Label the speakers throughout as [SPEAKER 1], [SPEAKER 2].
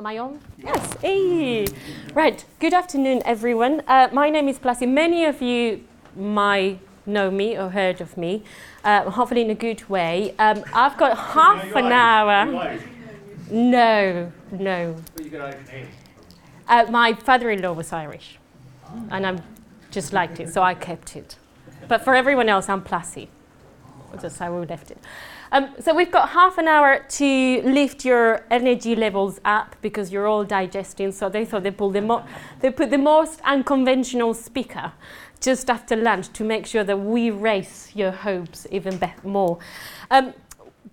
[SPEAKER 1] Am I on? Yes. Hey. Right. Good afternoon, everyone. Uh, my name is Plassie. Many of you might know me or heard of me, uh, hopefully in a good way. Um, I've got half
[SPEAKER 2] you're
[SPEAKER 1] an hour. No, no.
[SPEAKER 2] but you got Irish name.
[SPEAKER 1] Uh, my father-in-law was Irish, and I just liked it, so I kept it. But for everyone else, I'm Plassie. That's how we left it. Um, so we've got half an hour to lift your energy levels up because you're all digesting. So they thought they pulled the mo- they put the most unconventional speaker just after lunch to make sure that we raise your hopes even be- more. Um,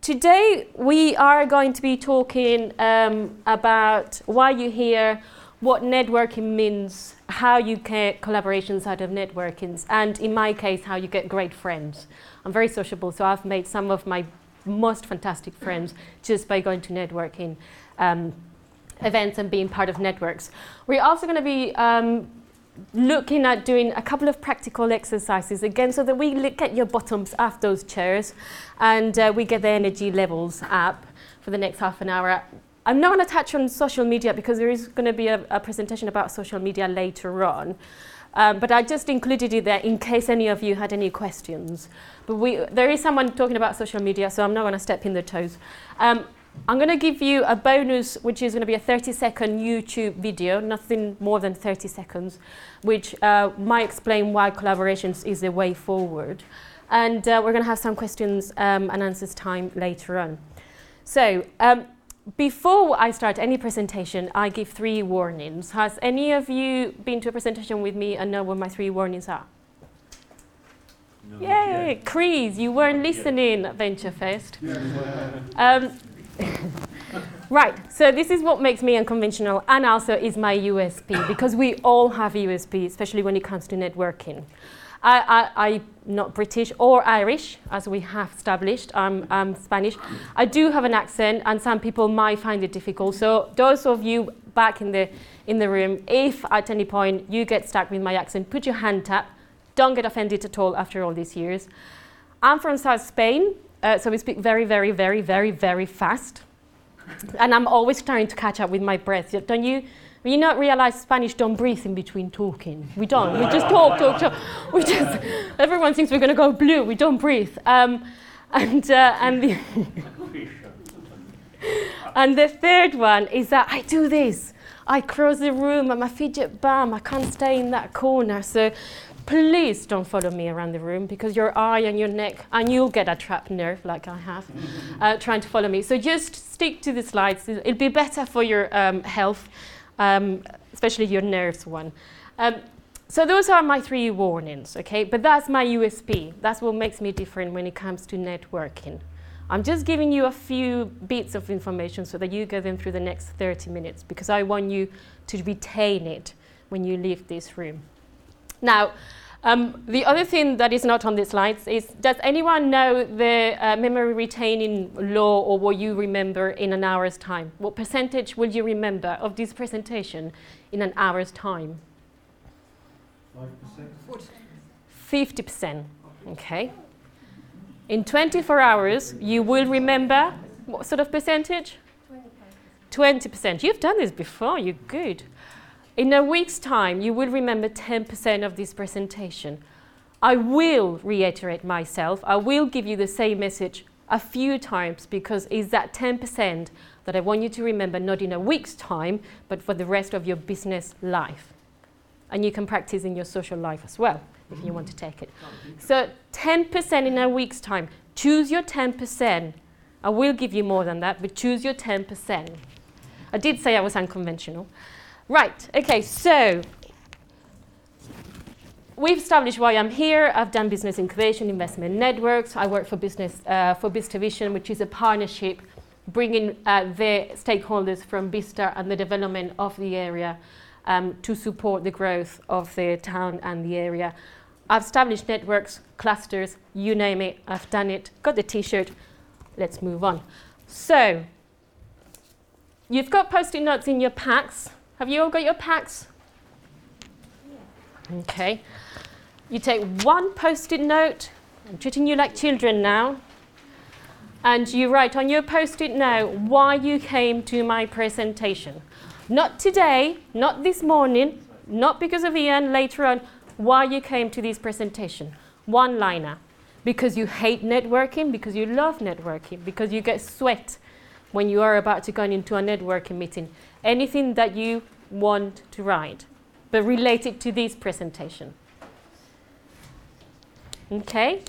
[SPEAKER 1] today we are going to be talking um, about why you're here, what networking means, how you get collaborations out of networkings, and in my case, how you get great friends. I'm very sociable, so I've made some of my most fantastic friends just by going to networking um, events and being part of networks. We're also going to be um, looking at doing a couple of practical exercises again so that we li- get your bottoms off those chairs and uh, we get the energy levels up for the next half an hour. I'm not going to touch on social media because there is going to be a, a presentation about social media later on. Um, but I just included it there in case any of you had any questions. But we, there is someone talking about social media, so I'm not going to step in their toes. Um, I'm going to give you a bonus, which is going to be a 30 second YouTube video, nothing more than 30 seconds, which uh, might explain why collaborations is the way forward. And uh, we're going to have some questions um, and answers time later on. So, um, before I start any presentation, I give three warnings. Has any of you been to a presentation with me and know what my three warnings are?
[SPEAKER 2] No.
[SPEAKER 1] Yay, Crease, you weren't listening at VentureFest. Um, right, so this is what makes me unconventional and also is my USP because we all have USP, especially when it comes to networking. I, I, I'm not British or Irish, as we have established. I'm, I'm Spanish. I do have an accent, and some people might find it difficult. So, those of you back in the, in the room, if at any point you get stuck with my accent, put your hand up. Don't get offended at all after all these years. I'm from South Spain, uh, so we speak very, very, very, very, very fast. and I'm always trying to catch up with my breath. Don't you? You not realize Spanish don't breathe in between talking. We don't. We just talk, talk, talk. We just. Everyone thinks we're going to go blue. We don't breathe. Um, and uh, and the and the third one is that I do this. I cross the room. I'm a fidget bum. I can't stay in that corner. So please don't follow me around the room because your eye and your neck, and you'll get a trapped nerve like I have, uh, trying to follow me. So just stick to the slides. It'll be better for your um, health, um, especially your nerves one. Um, so those are my three warnings, okay? But that's my USP. That's what makes me different when it comes to networking. I'm just giving you a few bits of information so that you get them through the next 30 minutes because I want you to retain it when you leave this room. Now, um, the other thing that is not on the slides is does anyone know the uh, memory retaining law or what you remember in an hour's time? What percentage will you remember of this presentation in an hour's time? 50%. Okay. In 24 hours, you will remember what sort of percentage? 20%. 20%. You've done this before, you're good. In a week's time, you will remember 10% of this presentation. I will reiterate myself, I will give you the same message a few times because it's that 10% that I want you to remember not in a week's time, but for the rest of your business life. And you can practice in your social life as well if you want to take it. So 10% in a week's time. Choose your 10%. I will give you more than that, but choose your 10%. I did say I was unconventional. Right, okay, so we've established why I'm here. I've done business incubation, investment networks. I work for business uh, for Vision, which is a partnership bringing uh, the stakeholders from Bicester and the development of the area um, to support the growth of the town and the area. I've established networks, clusters, you name it. I've done it. Got the T-shirt. Let's move on. So you've got post-it notes in your packs. Have you all got your packs? Okay. You take one post it note. I'm treating you like children now. and you write on your post it now why you came to my presentation. Not today, not this morning, not because of Ian, later on, why you came to this presentation. One liner. Because you hate networking, because you love networking, because you get sweat when you are about to go into a networking meeting. Anything that you want to write, but related to this presentation. Okay?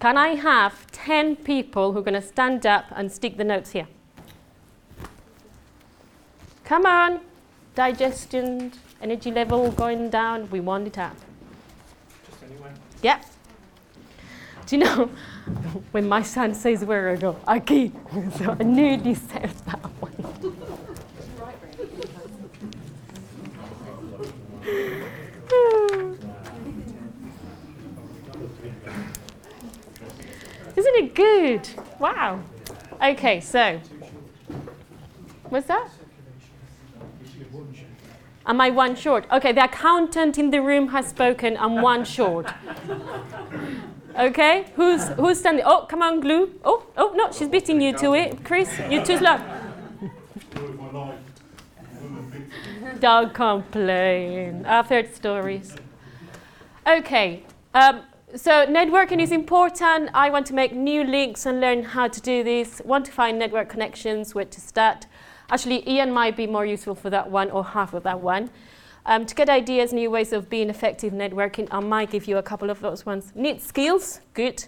[SPEAKER 1] Can I have 10 people who are going to stand up and stick the notes here? Come on. Digestion, energy level going down. We want it up.
[SPEAKER 2] Just anywhere.
[SPEAKER 1] Yep. Do you know when my son says where I go, aquí. so I knew he said that one. Isn't it good? Wow. Okay, so what's that? Am I one short? Okay, the accountant in the room has spoken. I'm one short. Okay, who's who's standing? Oh, come on, glue. Oh, oh no, she's beating you to it, Chris. You're too slow. Don't complain. I've heard stories. Okay, um, so networking is important. I want to make new links and learn how to do this. Want to find network connections, where to start. Actually, Ian might be more useful for that one or half of that one. Um, to get ideas, new ways of being effective networking, I might give you a couple of those ones. Need skills? Good.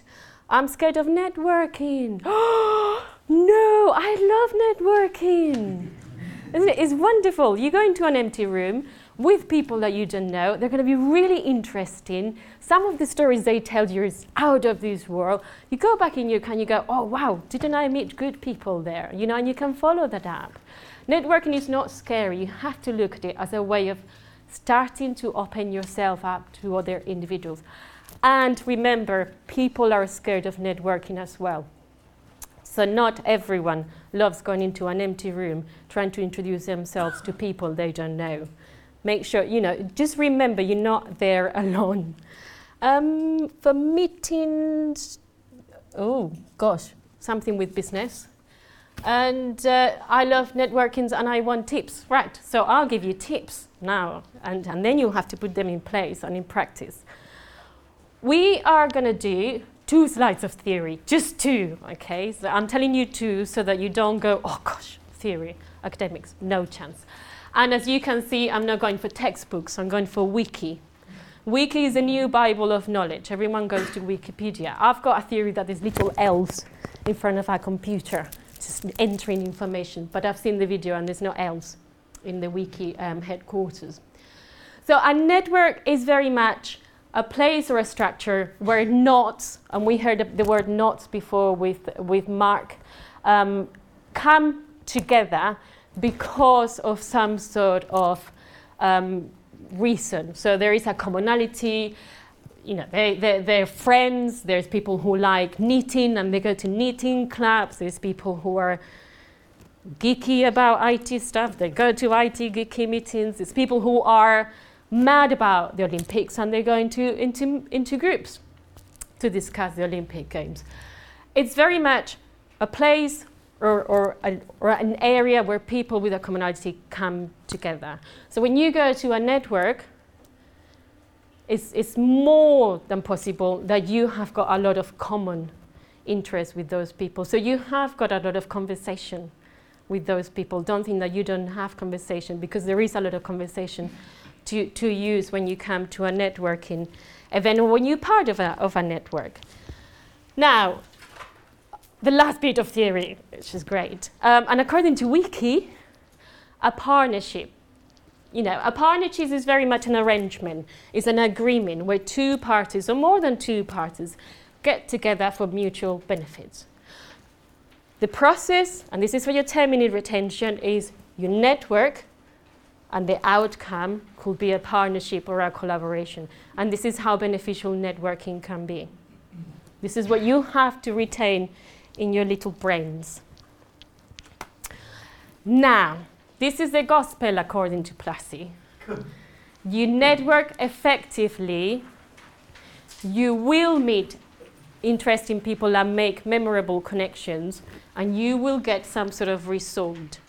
[SPEAKER 1] I'm scared of networking. no, I love networking. Isn't it? It's wonderful. You go into an empty room with people that you don't know. They're going to be really interesting. Some of the stories they tell you is out of this world. You go back in your car and you go, oh, wow, didn't I meet good people there? You know, and you can follow that up. Networking is not scary. You have to look at it as a way of starting to open yourself up to other individuals. And remember, people are scared of networking as well. So, not everyone loves going into an empty room trying to introduce themselves to people they don't know. Make sure, you know, just remember you're not there alone. Um, for meetings, oh gosh, something with business. And uh, I love networking and I want tips. Right, so I'll give you tips now, and, and then you'll have to put them in place and in practice. We are going to do two slides of theory, just two, okay? So I'm telling you two so that you don't go, oh gosh, theory, academics, no chance. And as you can see, I'm not going for textbooks, I'm going for wiki. Wiki is a new Bible of knowledge. Everyone goes to Wikipedia. I've got a theory that there's little L's in front of our computer, just entering information, but I've seen the video and there's no L's in the wiki um, headquarters. So a network is very much a place or a structure where knots, and we heard the word knots before with, with Mark, um, come together because of some sort of um, reason. So there is a commonality. You know, they, they, they're friends. There's people who like knitting and they go to knitting clubs. There's people who are geeky about IT stuff. They go to IT geeky meetings. There's people who are mad about the Olympics and they go into, into, into groups to discuss the Olympic Games. It's very much a place or, or, a, or an area where people with a commonality come together. So when you go to a network, it's, it's more than possible that you have got a lot of common interest with those people. So you have got a lot of conversation with those people. Don't think that you don't have conversation because there is a lot of conversation to, to use when you come to a networking event or when you're part of a, of a network. Now, the last bit of theory, which is great. Um, and according to Wiki, a partnership, you know, a partnership is very much an arrangement, it's an agreement where two parties or more than two parties get together for mutual benefits. The process, and this is for your 10 minute retention, is you network and the outcome could be a partnership or a collaboration. And this is how beneficial networking can be. This is what you have to retain in your little brains. Now, this is the gospel according to Plassey. you network effectively, you will meet interesting people and make memorable connections, and you will get some sort of result.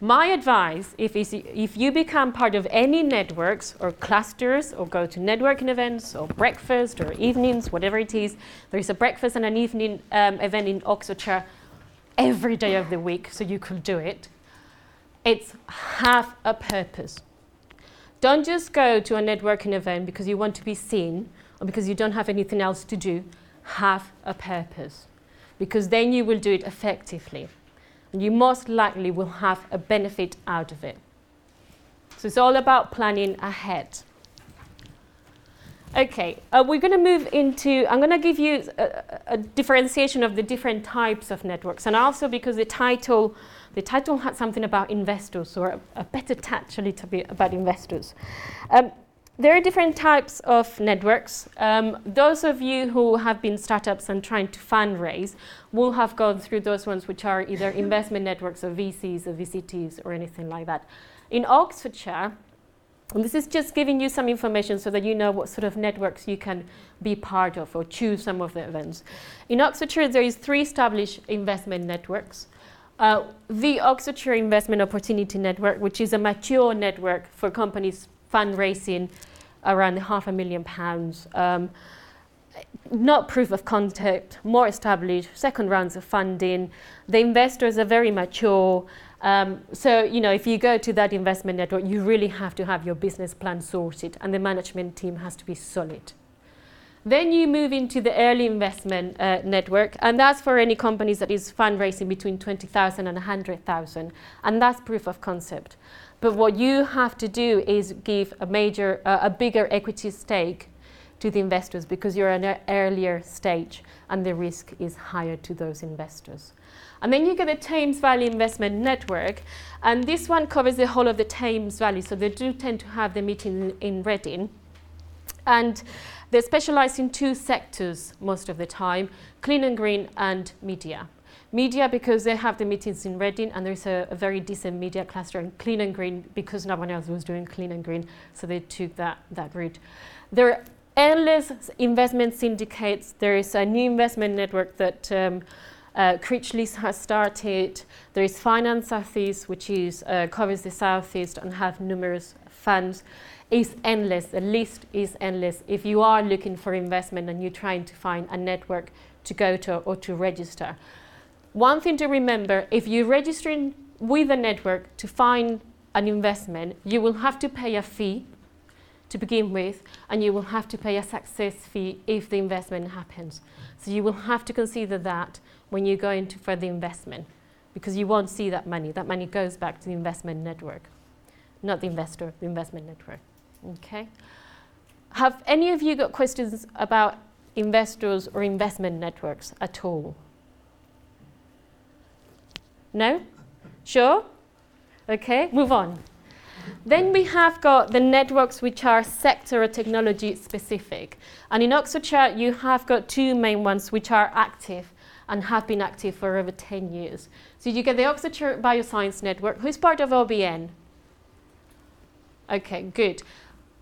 [SPEAKER 1] My advice, if, if you become part of any networks or clusters or go to networking events or breakfast or evenings, whatever it is, there is a breakfast and an evening um, event in Oxfordshire every day of the week, so you could do it. It's have a purpose. Don't just go to a networking event because you want to be seen or because you don't have anything else to do. Have a purpose because then you will do it effectively you most likely will have a benefit out of it. So it's all about planning ahead. Okay, uh, we're going to move into, I'm going to give you a, a, differentiation of the different types of networks, and also because the title, the title had something about investors, or a, a better touch a little bit about investors. Um, there are different types of networks. Um, those of you who have been startups and trying to fundraise will have gone through those ones which are either investment networks or VCs or VCTs or anything like that. In Oxfordshire, and this is just giving you some information so that you know what sort of networks you can be part of or choose some of the events. In Oxfordshire, there is three established investment networks. Uh, the Oxfordshire Investment Opportunity Network, which is a mature network for companies fundraising around half a million pounds. Um, not proof of concept, more established, second rounds of funding. The investors are very mature. Um, so, you know, if you go to that investment network, you really have to have your business plan sorted and the management team has to be solid. Then you move into the early investment uh, network, and that's for any companies that is fundraising between 20,000 and 100,000, and that's proof of concept. But what you have to do is give a major, uh, a bigger equity stake to the investors because you're at an earlier stage and the risk is higher to those investors. And then you get the Thames Valley Investment Network, and this one covers the whole of the Thames Valley, so they do tend to have the meeting in Reading. And they specialize in two sectors most of the time clean and green and media. Media because they have the meetings in Reading and there's a, a, very decent media cluster and clean and green because no one else was doing clean and green, so they took that, that route. There are endless investment syndicates. There is a new investment network that um, uh, has started. There is Finance Southeast, which is, uh, covers the Southeast and have numerous funds. It's endless. The list is endless. If you are looking for investment and you're trying to find a network to go to or to register, one thing to remember if you're registering with a network to find an investment, you will have to pay a fee to begin with, and you will have to pay a success fee if the investment happens. So you will have to consider that when you go into further investment, because you won't see that money. That money goes back to the investment network, not the investor, the investment network. Okay? Have any of you got questions about investors or investment networks at all? No? Sure? Okay, move on. Then we have got the networks which are sector or technology specific. And in Oxfordshire, you have got two main ones which are active and have been active for over 10 years. So you get the Oxfordshire Bioscience Network, who's part of OBN. Okay, good.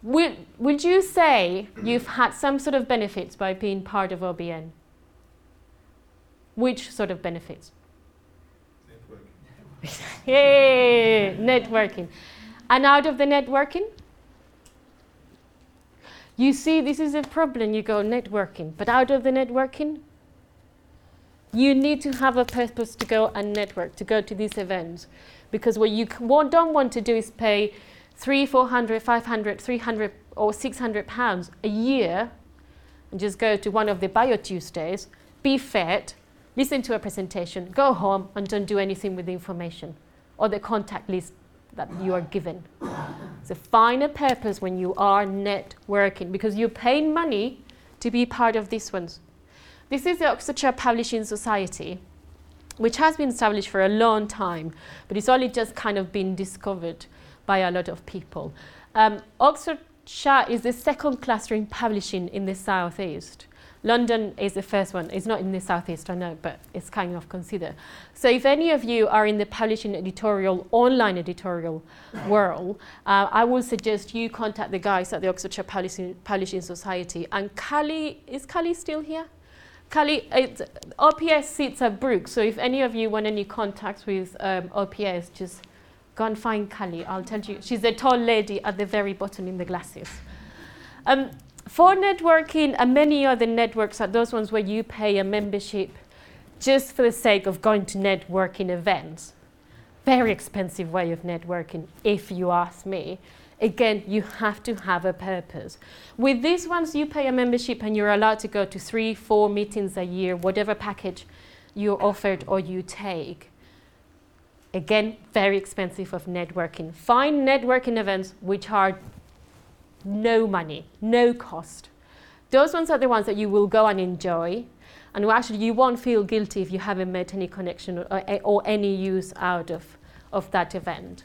[SPEAKER 1] Would, would you say you've had some sort of benefits by being part of OBN? Which sort of benefits? Yay, networking. And out of the networking, you see, this is a problem. You go networking, but out of the networking, you need to have a purpose to go and network, to go to these events. Because what you don't want to do is pay three, 400, 500, 300, or 600 pounds a year and just go to one of the Bio Tuesdays, be fed, listen to a presentation, go home, and don't do anything with the information or the contact list that you are given. So find a purpose when you are networking because you're paying money to be part of these ones. This is the Oxfordshire Publishing Society, which has been established for a long time, but it's only just kind of been discovered by a lot of people. Um, Oxfordshire is the second cluster in publishing in the southeast. London is the first one. It's not in the southeast, I know, but it's kind of considered. So if any of you are in the publishing editorial, online editorial world, uh, I would suggest you contact the guys at the Oxfordshire Publishing, publishing Society. And Callie, is Callie still here? Callie, OPS sits at Brook, so if any of you want any contacts with um, OPS, just go and find Callie. I'll tell you. She's the tall lady at the very bottom in the glasses. Um, for networking and many other networks are those ones where you pay a membership just for the sake of going to networking events. Very expensive way of networking, if you ask me. Again, you have to have a purpose. With these ones, you pay a membership and you're allowed to go to three, four meetings a year, whatever package you're offered or you take. Again, very expensive of networking. Find networking events which are no money, no cost. Those ones are the ones that you will go and enjoy, and actually you won't feel guilty if you haven't made any connection or, or any use out of, of that event.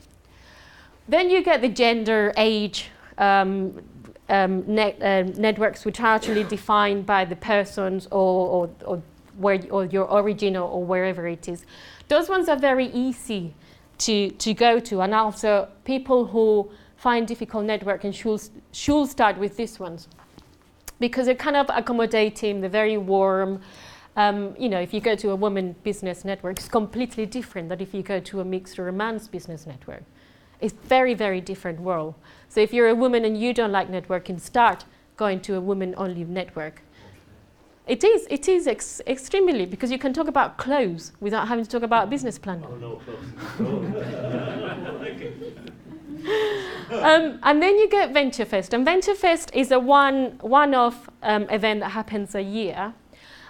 [SPEAKER 1] Then you get the gender, age, um, um, net, uh, networks which are actually defined by the persons or, or, or where or your origin or, or, wherever it is. Those ones are very easy to, to go to, and also people who find difficult networking should, should start with these ones because they're kind of accommodating, they're very warm. Um, you know, if you go to a woman business network, it's completely different than if you go to a mixed or a man's business network. It's very, very different world. So if you're a woman and you don't like networking, start going to a woman-only network. It is, it is ex- extremely because you can talk about clothes without having to talk about business plan.
[SPEAKER 2] Oh, no,
[SPEAKER 1] um, and then you get VentureFest, and VentureFest is a one one-off um, event that happens a year,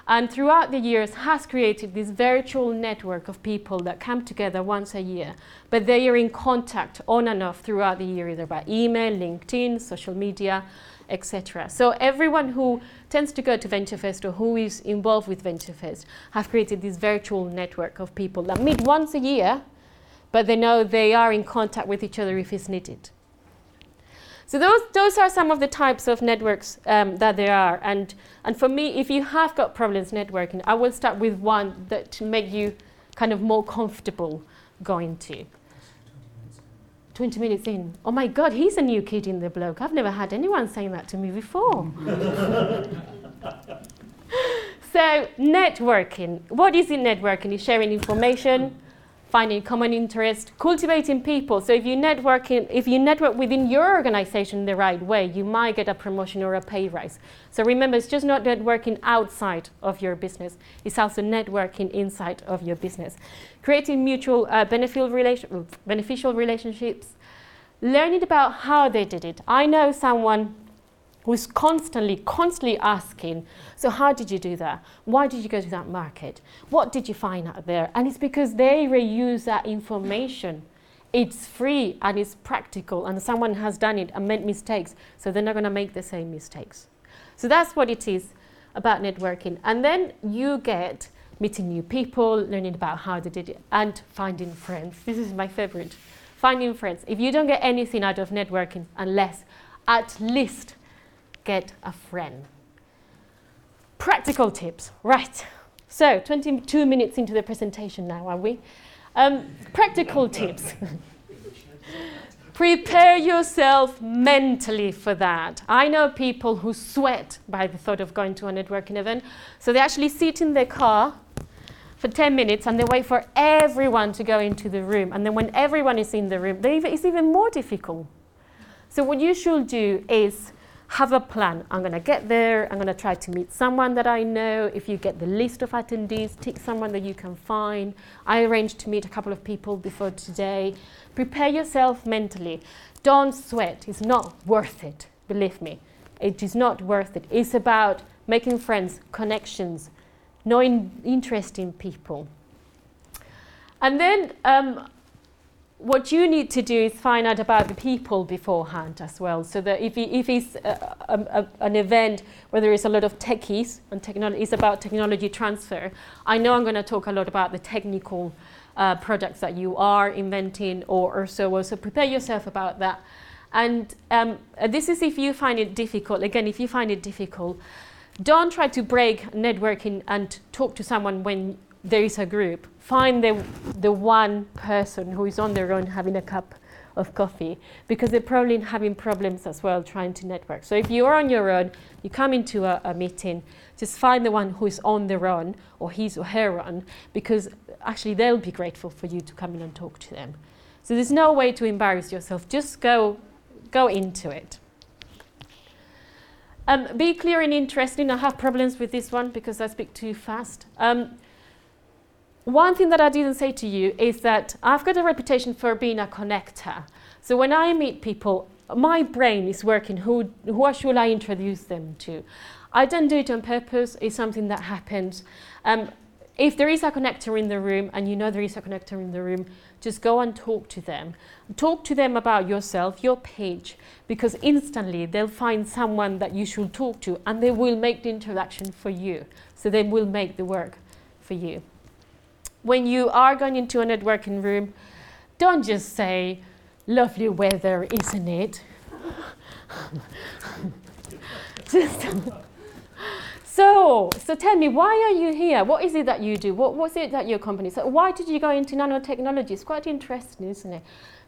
[SPEAKER 1] and throughout the years has created this virtual network of people that come together once a year, but they are in contact on and off throughout the year, either by email, LinkedIn, social media, etc. So everyone who tends to go to VentureFest or who is involved with VentureFest have created this virtual network of people that meet once a year, but they know they are in contact with each other if it's needed. So those, those are some of the types of networks um, that there are. And, and for me, if you have got problems networking, I will start with one that to make you kind of more comfortable going to. 20 minutes in. Oh my God, he's a new kid in the bloke. I've never had anyone saying that to me before. so, networking. What is it networking? Is sharing information, finding common interest, cultivating people. So if you network in, if you network within your organization the right way, you might get a promotion or a pay rise. So remember, it's just not networking outside of your business; it's also networking inside of your business. Creating mutual uh, beneficial, relation, beneficial relationships. Learning about how they did it. I know someone who's constantly, constantly asking, so how did you do that? Why did you go to that market? What did you find out there? And it's because they reuse that information. It's free and it's practical, and someone has done it and made mistakes, so they're not going to make the same mistakes. So that's what it is about networking. And then you get meeting new people, learning about how they did it, and finding friends. This is my favorite. Finding friends. If you don't get anything out of networking unless at least get a friend. Practical tips, right. So, 22 minutes into the presentation now, are we? Um, practical tips. Prepare yourself mentally for that. I know people who sweat by the thought of going to a networking event, so they actually sit in their car for 10 minutes and they wait for everyone to go into the room. And then when everyone is in the room, it's even more difficult. So, what you should do is have a plan. I'm going to get there. I'm going to try to meet someone that I know. If you get the list of attendees, tick someone that you can find. I arranged to meet a couple of people before today. Prepare yourself mentally. Don't sweat. It's not worth it. Believe me, it is not worth it. It's about making friends, connections, knowing interesting people. And then um, what you need to do is find out about the people beforehand as well. So that if, if it's a, a, a, an event where there is a lot of techies and technology is about technology transfer, I know I'm going to talk a lot about the technical uh, products that you are inventing or, or so. So prepare yourself about that. And um, uh, this is if you find it difficult. Again, if you find it difficult, don't try to break networking and talk to someone when there is a group, find the, the one person who is on their own having a cup of coffee because they're probably having problems as well trying to network. So if you're on your own, you come into a, a meeting, just find the one who is on their own or his or her own because actually they'll be grateful for you to come in and talk to them. So there's no way to embarrass yourself. Just go, go into it. Um, be clear and interesting. I have problems with this one because I speak too fast. Um, one thing that I didn't say to you is that I've got a reputation for being a connector. So when I meet people, my brain is working. Who, who should I introduce them to? I don't do it on purpose. It's something that happens. Um, if there is a connector in the room and you know there is a connector in the room, just go and talk to them. Talk to them about yourself, your page, because instantly they'll find someone that you should talk to and they will make the introduction for you. So they will make the work for you. When you are going into a networking room, don't just say, lovely weather, isn't it? just so, so tell me, why are you here? What is it that you do? What was it that your company? So, why did you go into nanotechnology? It's quite interesting, isn't it?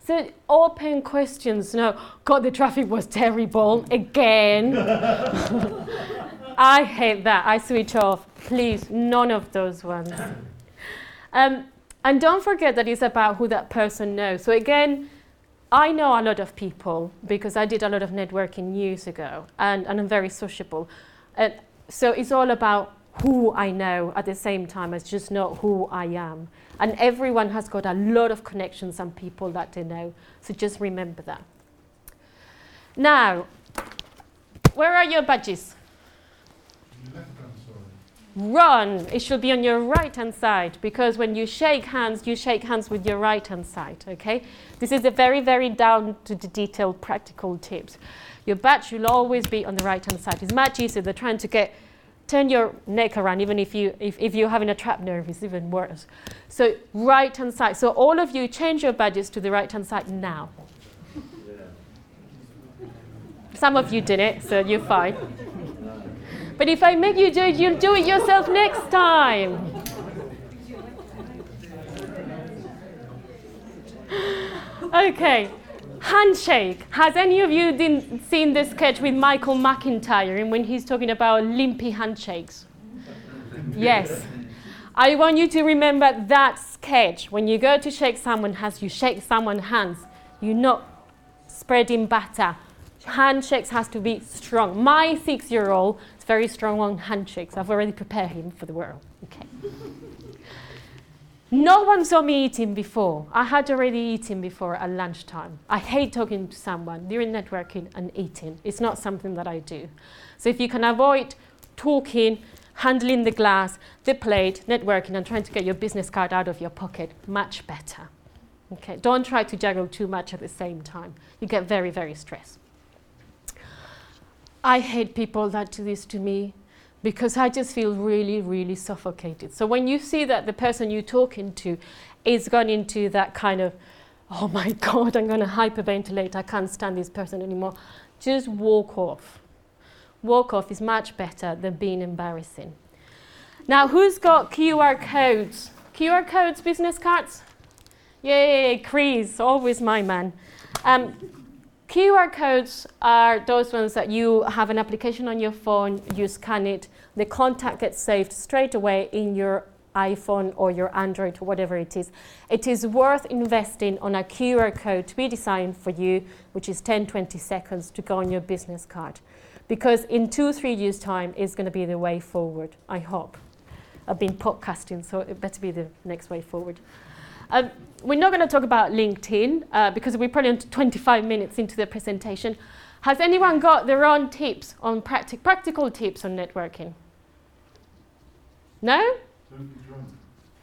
[SPEAKER 1] So, open questions. No, God, the traffic was terrible again. I hate that. I switch off. Please, none of those ones. Um, and don't forget that it's about who that person knows. So, again, I know a lot of people because I did a lot of networking years ago, and, and I'm very sociable. So it's all about who I know at the same time as just not who I am. And everyone has got a lot of connections and people that they know. So just remember that. Now, where are your badges? Run. It should be on your right hand side because when you shake hands, you shake hands with your right hand side. Okay? This is a very, very down to the detail practical tips. Your badge should always be on the right hand side. It's much easier than trying to get turn your neck around, even if, you, if, if you're having a trap nerve, it's even worse. So right hand side. So all of you change your badges to the right hand side now. Some of you did it, so you're fine. But if I make you do it, you'll do it yourself next time. okay. Handshake. Has any of you seen this sketch with Michael McIntyre and when he's talking about limpy handshakes? yes. I want you to remember that sketch. When you go to shake someone's hands, you shake someone's hands. You're not spreading batter. Handshakes has to be strong. My six-year-old very strong on handshakes. I've already prepared him for the world. Okay. No one saw me eating before. I had already eaten before at lunchtime. I hate talking to someone during networking and eating. It's not something that I do. So if you can avoid talking, handling the glass, the plate, networking, and trying to get your business card out of your pocket, much better. Okay, don't try to juggle too much at the same time. You get very, very stressed. I hate people that do this to me because I just feel really, really suffocated. So when you see that the person you're talking to is gone into that kind of, oh my God, I'm going to hyperventilate, I can't stand this person anymore, just walk off. Walk off is much better than being embarrassing. Now, who's got QR codes? QR codes, business cards? Yay, Chris, always my man. Um, QR codes are those ones that you have an application on your phone, you scan it, the contact gets saved straight away in your iPhone or your Android or whatever it is. It is worth investing on a QR code to be designed for you, which is 10, 20 seconds to go on your business card. Because in two, three years' time, it's going to be the way forward, I hope. I've been podcasting, so it better be the next way forward. Um, we're not going to talk about LinkedIn uh, because we're probably 25 minutes into the presentation. Has anyone got their own tips on practic- practical tips on networking? No?
[SPEAKER 3] Don't be drunk.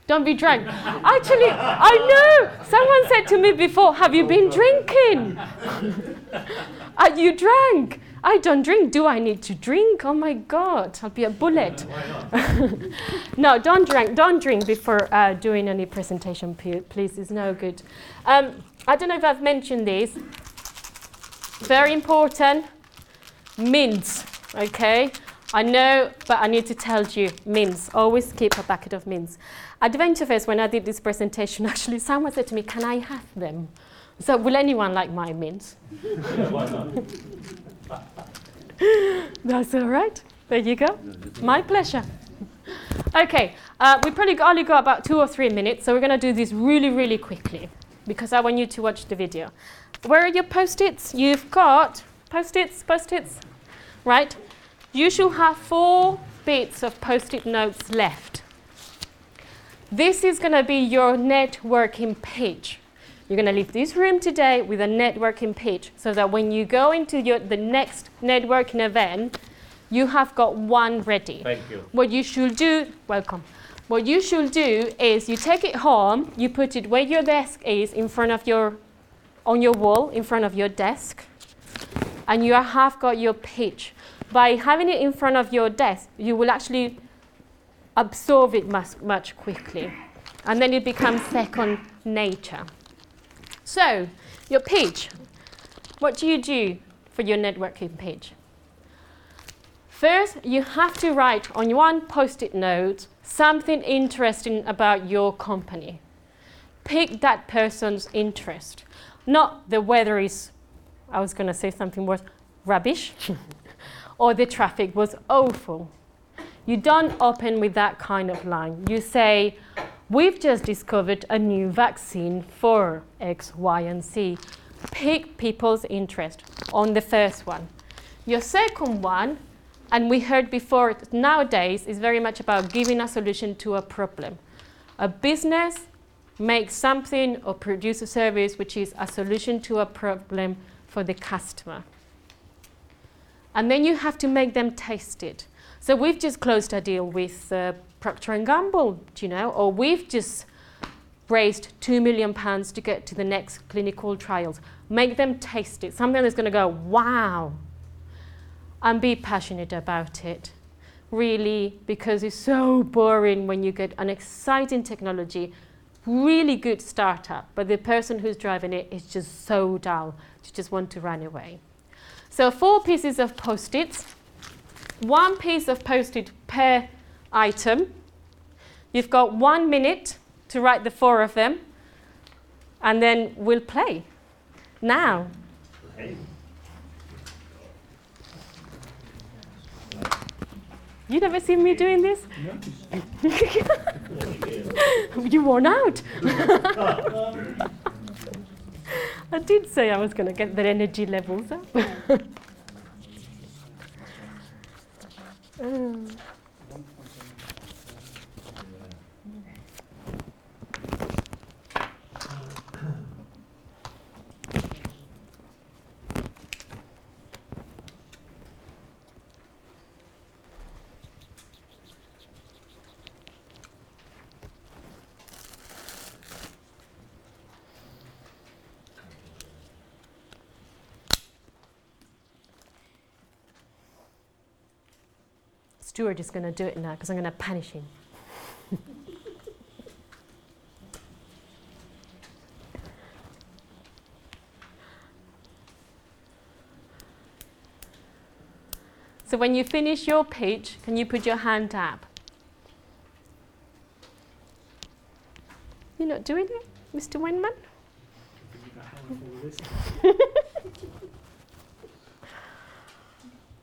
[SPEAKER 1] Don't be drunk. Actually, I know. Someone said to me before, Have you been drinking? Are you drunk? I don't drink. Do I need to drink? Oh my God, I'll be a bullet. no, don't drink. Don't drink before uh, doing any presentation, please. It's no good. Um, I don't know if I've mentioned this. Very important. Mints. Okay. I know, but I need to tell you, mints. Always keep a packet of mints. At Venturefest, when I did this presentation, actually, someone said to me, "Can I have them?" So, will anyone like my mints? That's all right. There you go. My pleasure. Okay, uh, we probably only got about two or three minutes, so we're going to do this really, really quickly because I want you to watch the video. Where are your post-its? You've got post-its, post-its, right? You should have four bits of post-it notes left. This is going to be your networking page. You're going to leave this room today with a networking page so that when you go into your, the next networking event, you have got one ready.
[SPEAKER 2] Thank you.
[SPEAKER 1] What you should do, welcome. What you should do is you take it home, you put it where your desk is in front of your, on your wall, in front of your desk, and you have got your page. By having it in front of your desk, you will actually absorb it much, much quickly. And then it becomes second nature. So, your page. What do you do for your networking page? First, you have to write on one post it note something interesting about your company. Pick that person's interest. Not the weather is, I was going to say something worse, rubbish, or the traffic was awful. You don't open with that kind of line. You say, We've just discovered a new vaccine for X, Y, and Z. Pick people's interest on the first one. Your second one and we heard before, nowadays is very much about giving a solution to a problem. A business makes something or produce a service which is a solution to a problem for the customer. And then you have to make them taste it. So we've just closed a deal with uh, Procter & Gamble, you know, or we've just raised two million pounds to get to the next clinical trials. Make them taste it. Something that's going to go, wow, and be passionate about it. Really, because it's so boring when you get an exciting technology, really good startup, but the person who's driving it is just so dull, you just want to run away. So, four pieces of post its, one piece of post it per item. You've got one minute to write the four of them, and then we'll play. Now. You never seen me doing this? you worn out. I did say I was going to get their energy levels up. um. Stuart is going to do it now because I'm going to punish him. so when you finish your page, can you put your hand up? You're not doing it, Mr. Winman?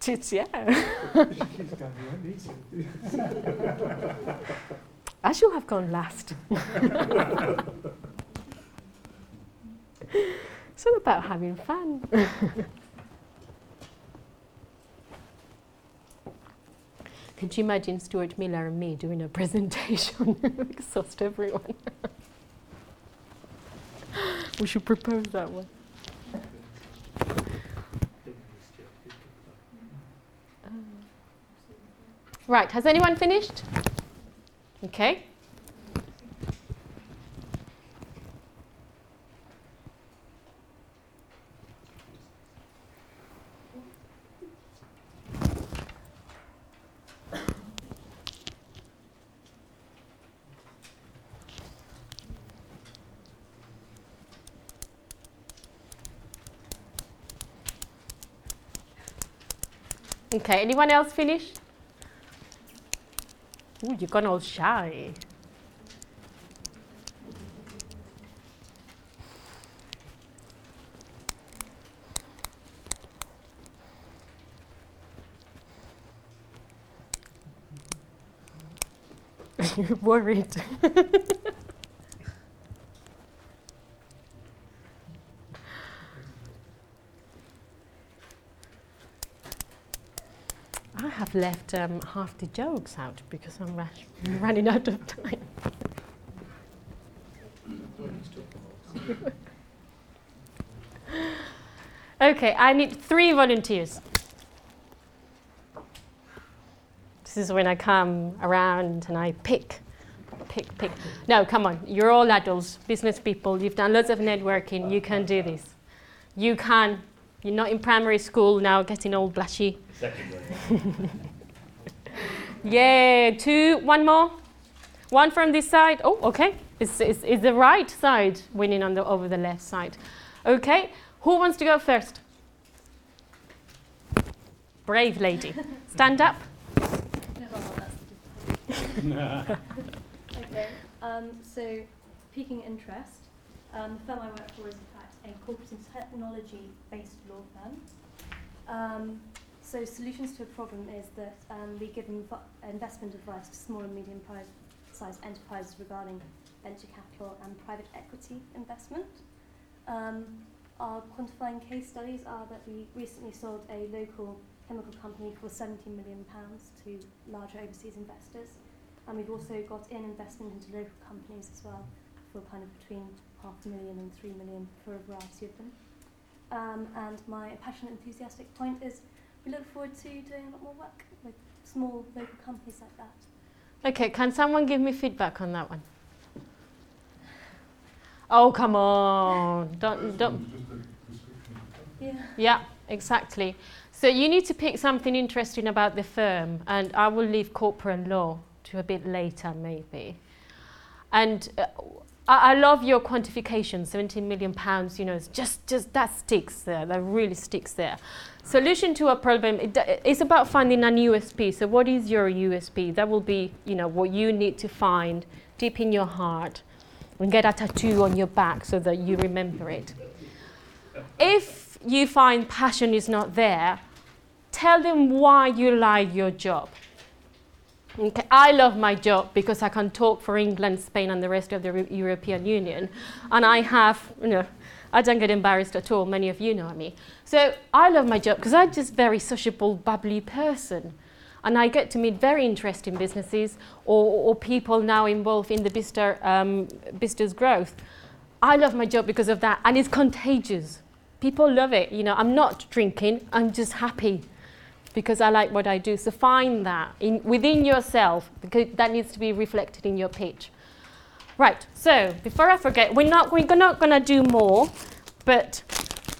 [SPEAKER 1] Tits, yeah. I have gone last. it's all about having fun. Could you imagine Stuart Miller and me doing a presentation? Exhaust everyone. we should propose that one. Right, has anyone finished? Okay. Okay, anyone else finished? Ooh, you've gone all shy. You're worried. I have left um, half the jokes out because I'm rash- running out of time. okay, I need three volunteers. This is when I come around and I pick, pick, pick. No, come on, you're all adults, business people, you've done lots of networking, you can do this. You can. You're not in primary school now getting all blushy.
[SPEAKER 2] Second one.
[SPEAKER 1] Yeah, two, one more. One from this side. Oh, okay. It's, it's, it's the right side winning on the, over the left side. Okay, who wants to go first? Brave lady. Stand up.
[SPEAKER 3] Okay, um, so piquing interest. Um, the firm I work for is in fact a corporate and technology-based law firm. Um, so solutions to a problem is that um, we give inv- investment advice to small and medium-sized enterprises regarding venture capital and private equity investment. Um, our quantifying case studies are that we recently sold a local chemical company for 17 million pounds to larger overseas investors. And we've also got in investment into local companies as well for kind of between half a million and three million for a variety of them. Um, and my passionate, enthusiastic point is we look forward to doing a lot more work with small local companies like that.
[SPEAKER 1] Okay, can someone give me feedback on that one? Oh, come on. Don't, don't.
[SPEAKER 3] Yeah.
[SPEAKER 1] Yeah, exactly. So you need to pick something interesting about the firm, and I will leave corporate law to a bit later, maybe. And uh, I, I love your quantification, 17 million pounds. You know, it's just just that sticks there. That really sticks there. Solution to a problem. It, it's about finding an USP. So what is your USP? That will be, you know, what you need to find deep in your heart, and get a tattoo on your back so that you remember it. If you find passion is not there, tell them why you like your job. Okay, I love my job because I can talk for England, Spain, and the rest of the Ru- European Union, and I have, you know, I don't get embarrassed at all. Many of you know me. So I love my job because I'm just very sociable, bubbly person, and I get to meet very interesting businesses or, or people now involved in the Bicester, um, Bicester's growth. I love my job because of that, and it's contagious. People love it. You know, I'm not drinking. I'm just happy because I like what I do. So find that in, within yourself because that needs to be reflected in your pitch. Right. So before I forget, we're not we're not going to do more, but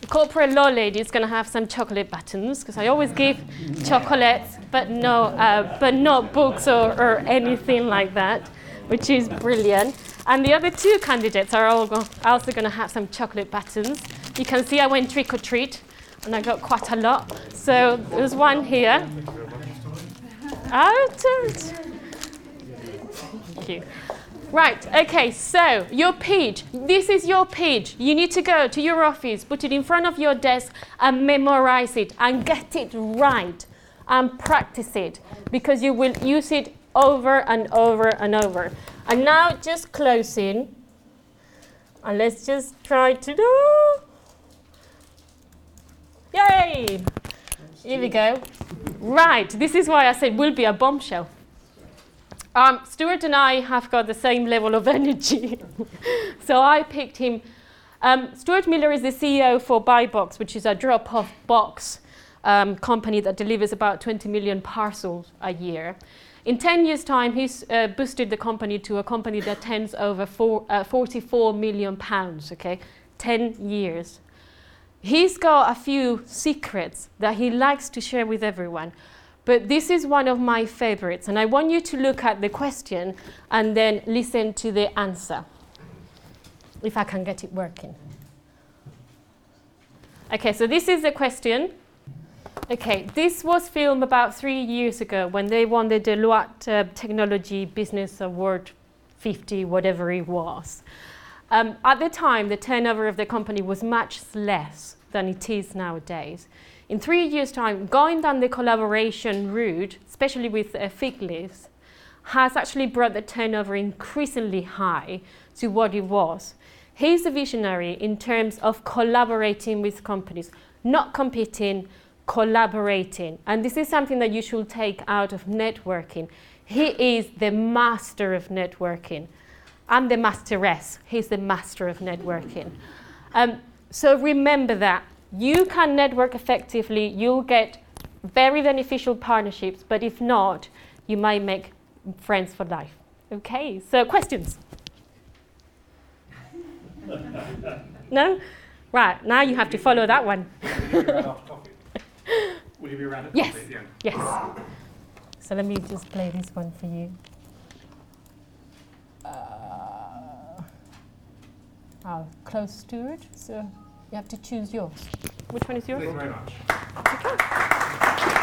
[SPEAKER 1] the corporate law lady is going to have some chocolate buttons because I always give chocolates, but no, uh, but not books or, or anything like that, which is brilliant. And the other two candidates are all go- also going to have some chocolate buttons. You can see I went trick or treat, and I got quite a lot. So there's one here. Oh, Out Thank you. Right, okay, so your page. This is your page. You need to go to your office, put it in front of your desk, and memorize it and get it right and practice it because you will use it over and over and over. And now just closing. And let's just try to do. Yay! Here we go. Right, this is why I said will be a bombshell. Um, Stuart and I have got the same level of energy. so I picked him. Um, Stuart Miller is the CEO for ByBox, which is a drop off box um, company that delivers about 20 million parcels a year. In 10 years' time, he's uh, boosted the company to a company that turns over four, uh, 44 million pounds, okay? 10 years. He's got a few secrets that he likes to share with everyone. But this is one of my favorites, and I want you to look at the question and then listen to the answer. If I can get it working. Okay, so this is the question. Okay, this was filmed about three years ago when they won the Deloitte uh, Technology Business Award 50, whatever it was. Um, at the time, the turnover of the company was much less than it is nowadays. In three years' time, going down the collaboration route, especially with uh, fig leaves, has actually brought the turnover increasingly high to what it was. He's a visionary in terms of collaborating with companies, not competing, collaborating. And this is something that you should take out of networking. He is the master of networking. I'm the masteress. He's the master of networking. Um, so remember that you can network effectively. You'll get very beneficial partnerships, but if not, you might make friends for life. Okay, so questions? no? Right, now you have to follow that one.
[SPEAKER 2] Will you be around after coffee? Will you be around at
[SPEAKER 1] Yes.
[SPEAKER 2] the end?
[SPEAKER 1] Yes. So let me just play this one for you. Close to it. So you have to choose yours. Which one is yours?
[SPEAKER 2] Thank you very much.
[SPEAKER 1] Okay.